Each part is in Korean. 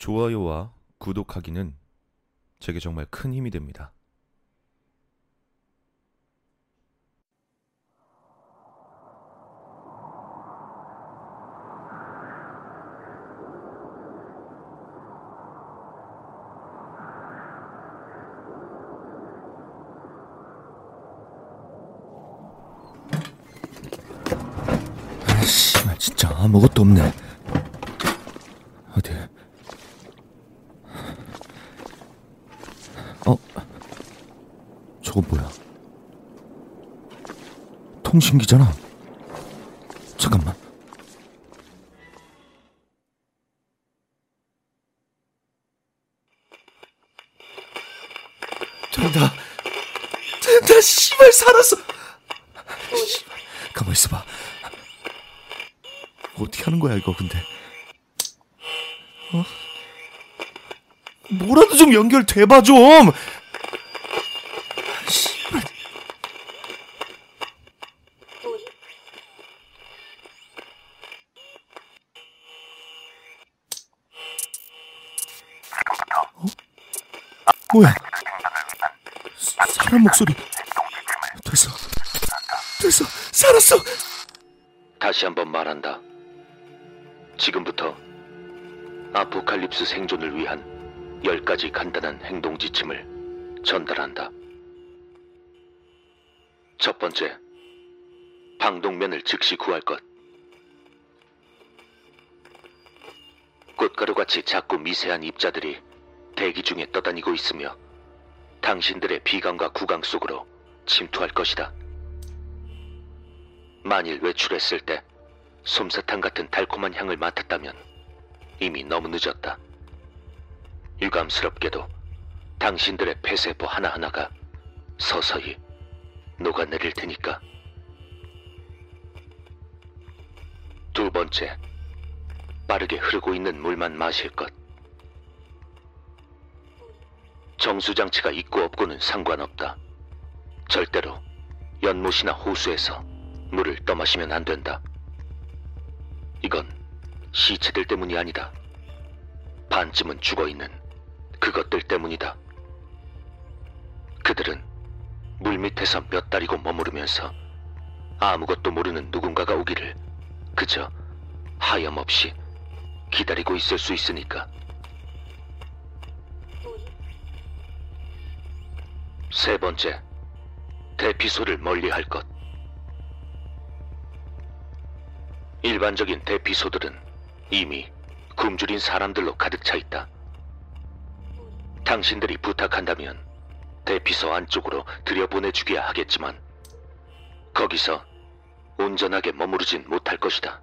좋아요와 구독하기는 제게 정말 큰 힘이 됩니다. 아, 씨발 진짜 아무것도 없네. 어디? 어? 저거 뭐야? 통신기잖아. 잠깐만. 된다. 된다. 씨발 살았어. 씨발. 가만 있어봐. 어떻게 하는 거야 이거 근데? 어? 뭐라도 좀 연결돼봐 좀. 뭐야? 사- 사람 목소리. 됐어. 됐어. 살았어. 다시 한번 말한다. 지금부터 아포칼립스 생존을 위한 열 가지 간단한 행동 지침을 전달한다. 첫 번째, 방독면을 즉시 구할 것. 꽃가루같이 작고 미세한 입자들이 대기 중에 떠다니고 있으며 당신들의 비강과 구강 속으로 침투할 것이다. 만일 외출했을 때 솜사탕 같은 달콤한 향을 맡았다면 이미 너무 늦었다. 유감스럽게도 당신들의 폐세포 하나하나가 서서히 녹아내릴 테니까. 두 번째, 빠르게 흐르고 있는 물만 마실 것. 정수장치가 있고 없고는 상관없다. 절대로 연못이나 호수에서 물을 떠마시면 안 된다. 이건 시체들 때문이 아니다. 반쯤은 죽어 있는 그것들 때문이다. 그들은 물 밑에서 몇 달이고 머무르면서 아무것도 모르는 누군가가 오기를 그저 하염없이 기다리고 있을 수 있으니까. 세 번째, 대피소를 멀리 할 것. 일반적인 대피소들은 이미 굶주린 사람들로 가득 차 있다. 당신들이 부탁한다면 대피소 안쪽으로 들여보내주기야 하겠지만 거기서 온전하게 머무르진 못할 것이다.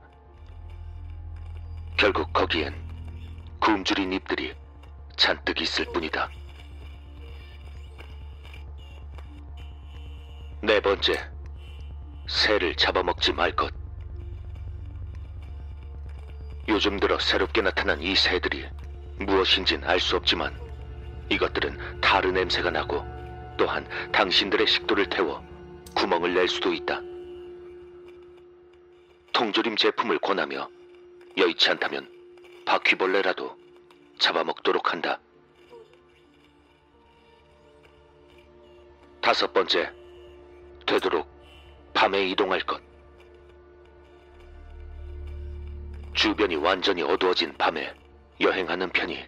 결국 거기엔 굶주린 잎들이 잔뜩 있을 뿐이다. 네 번째, 새를 잡아먹지 말 것. 요즘 들어 새롭게 나타난 이 새들이 무엇인진 알 수 없지만 이것들은 타르 냄새가 나고 또한 당신들의 식도를 태워 구멍을 낼 수도 있다. 통조림 제품을 권하며 여의치 않다면 바퀴벌레라도 잡아먹도록 한다. 다섯 번째, 되도록 밤에 이동할 것. 주변이 완전히 어두워진 밤에 여행하는 편이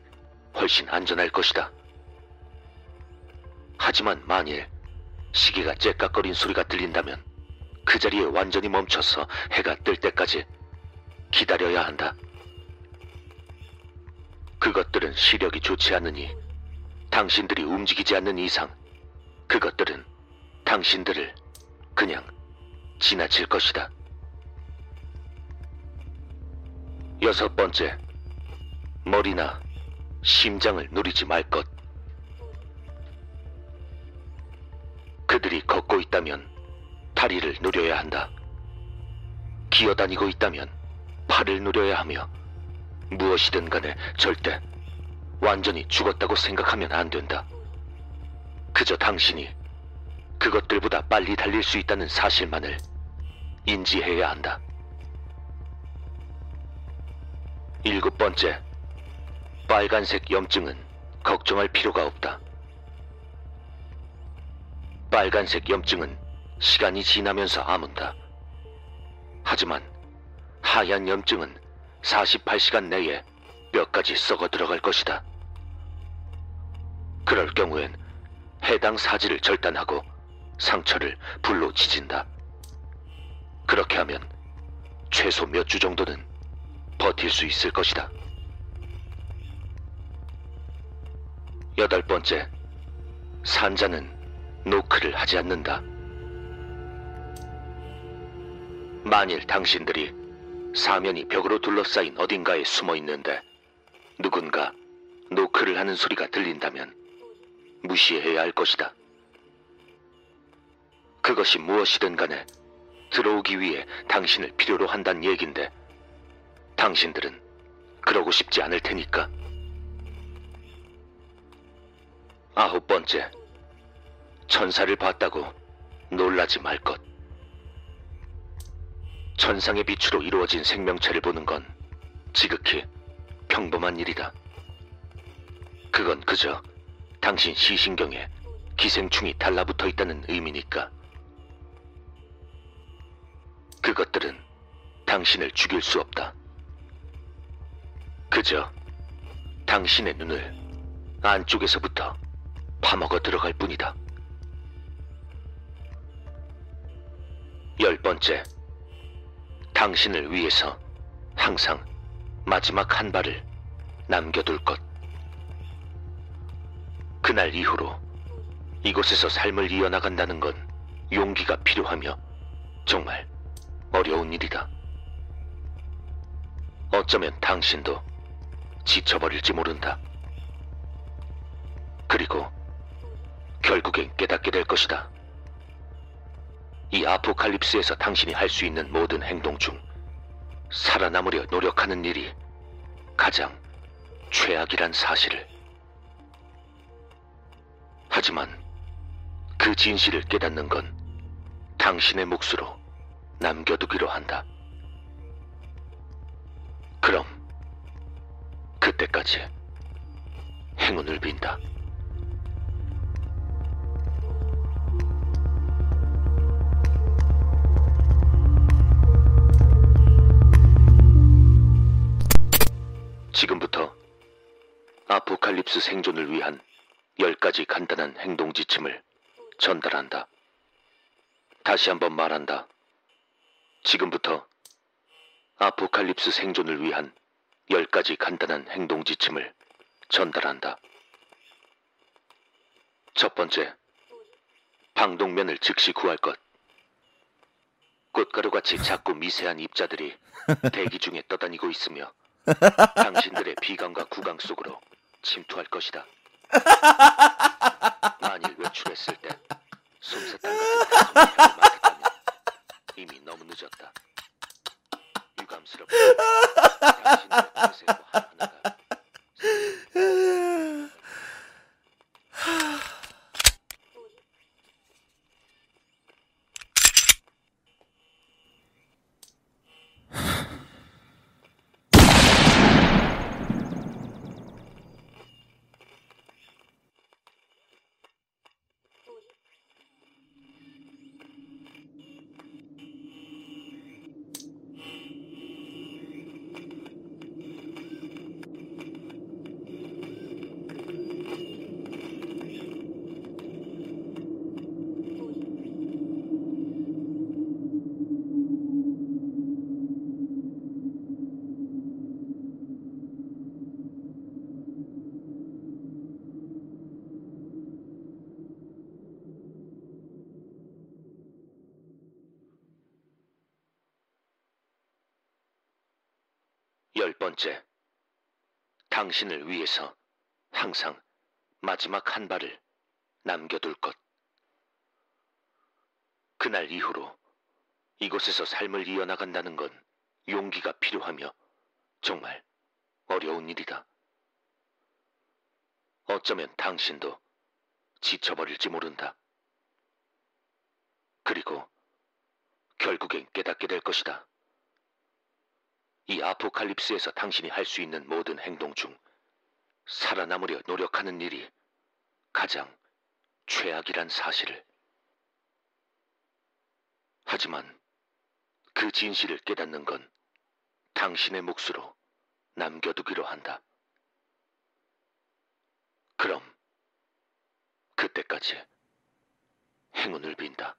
훨씬 안전할 것이다. 하지만 만일 시계가 째깍거린 소리가 들린다면 그 자리에 완전히 멈춰서 해가 뜰 때까지 기다려야 한다. 그것들은 시력이 좋지 않으니 당신들이 움직이지 않는 이상 그것들은 당신들을 그냥 지나칠 것이다. 여섯 번째, 머리나 심장을 누리지 말 것. 그들이 걷고 있다면 다리를 누려야 한다. 기어다니고 있다면 팔을 누려야 하며 무엇이든 간에 절대 완전히 죽었다고 생각하면 안 된다. 그저 당신이 그것들보다 빨리 달릴 수 있다는 사실만을 인지해야 한다. 일곱 번째, 빨간색 염증은 걱정할 필요가 없다. 빨간색 염증은 시간이 지나면서 아문다. 하지만 하얀 염증은 48시간 내에 뼈까지 썩어 들어갈 것이다. 그럴 경우엔 해당 사지를 절단하고 상처를 불로 지진다. 그렇게 하면 최소 몇 주 정도는 버틸 수 있을 것이다. 여덟 번째, 산자는 노크를 하지 않는다. 만일 당신들이 사면이 벽으로 둘러싸인 어딘가에 숨어 있는데 누군가 노크를 하는 소리가 들린다면 무시해야 할 것이다. 그것이 무엇이든 간에 들어오기 위해 당신을 필요로 한다는 얘긴데 당신들은 그러고 싶지 않을 테니까. 아홉 번째, 천사를 봤다고 놀라지 말 것. 천상의 빛으로 이루어진 생명체를 보는 건 지극히 평범한 일이다. 그건 그저 당신 시신경에 기생충이 달라붙어 있다는 의미니까. 그것들은 당신을 죽일 수 없다. 그저 당신의 눈을 안쪽에서부터 파먹어 들어갈 뿐이다. 열 번째, 당신을 위해서 항상 마지막 한 발을 남겨둘 것. 그날 이후로 이곳에서 삶을 이어나간다는 건 용기가 필요하며 정말 어려운 일이다. 어쩌면 당신도 지쳐버릴지 모른다. 그리고 결국엔 깨닫게 될 것이다. 이 아포칼립스에서 당신이 할 수 있는 모든 행동 중 살아남으려 노력하는 일이 가장 최악이란 사실을. 하지만 그 진실을 깨닫는 건 당신의 몫으로 남겨두기로 한다. 그럼 그때까지 행운을 빈다. 지금부터 아포칼립스 생존을 위한 10가지 간단한 행동 지침을 전달한다. 다시 한번 말한다. 지금부터 아포칼립스 생존을 위한 10가지 간단한 행동 지침을 전달한다. 첫 번째, 방독면을 즉시 구할 것. 꽃가루같이 작고 미세한 입자들이 대기 중에 떠다니고 있으며 당신들의 비강과 구강 속으로 침투할 것이다. 만일 외출했을 때 솜사탕 같은 단소리를 맡 았다면 이미 너무 늦었 번째, 당신을 위해서 항상 마지막 한 발을 남겨둘 것. 그날 이후로 이곳에서 삶을 이어나간다는 건 용기가 필요하며 정말 어려운 일이다. 어쩌면 당신도 지쳐버릴지 모른다. 그리고 결국엔 깨닫게 될 것이다. 이 아포칼립스에서 당신이 할 수 있는 모든 행동 중 살아남으려 노력하는 일이 가장 최악이란 사실을. 하지만 그 진실을 깨닫는 건 당신의 몫으로 남겨두기로 한다. 그럼 그때까지 행운을 빈다.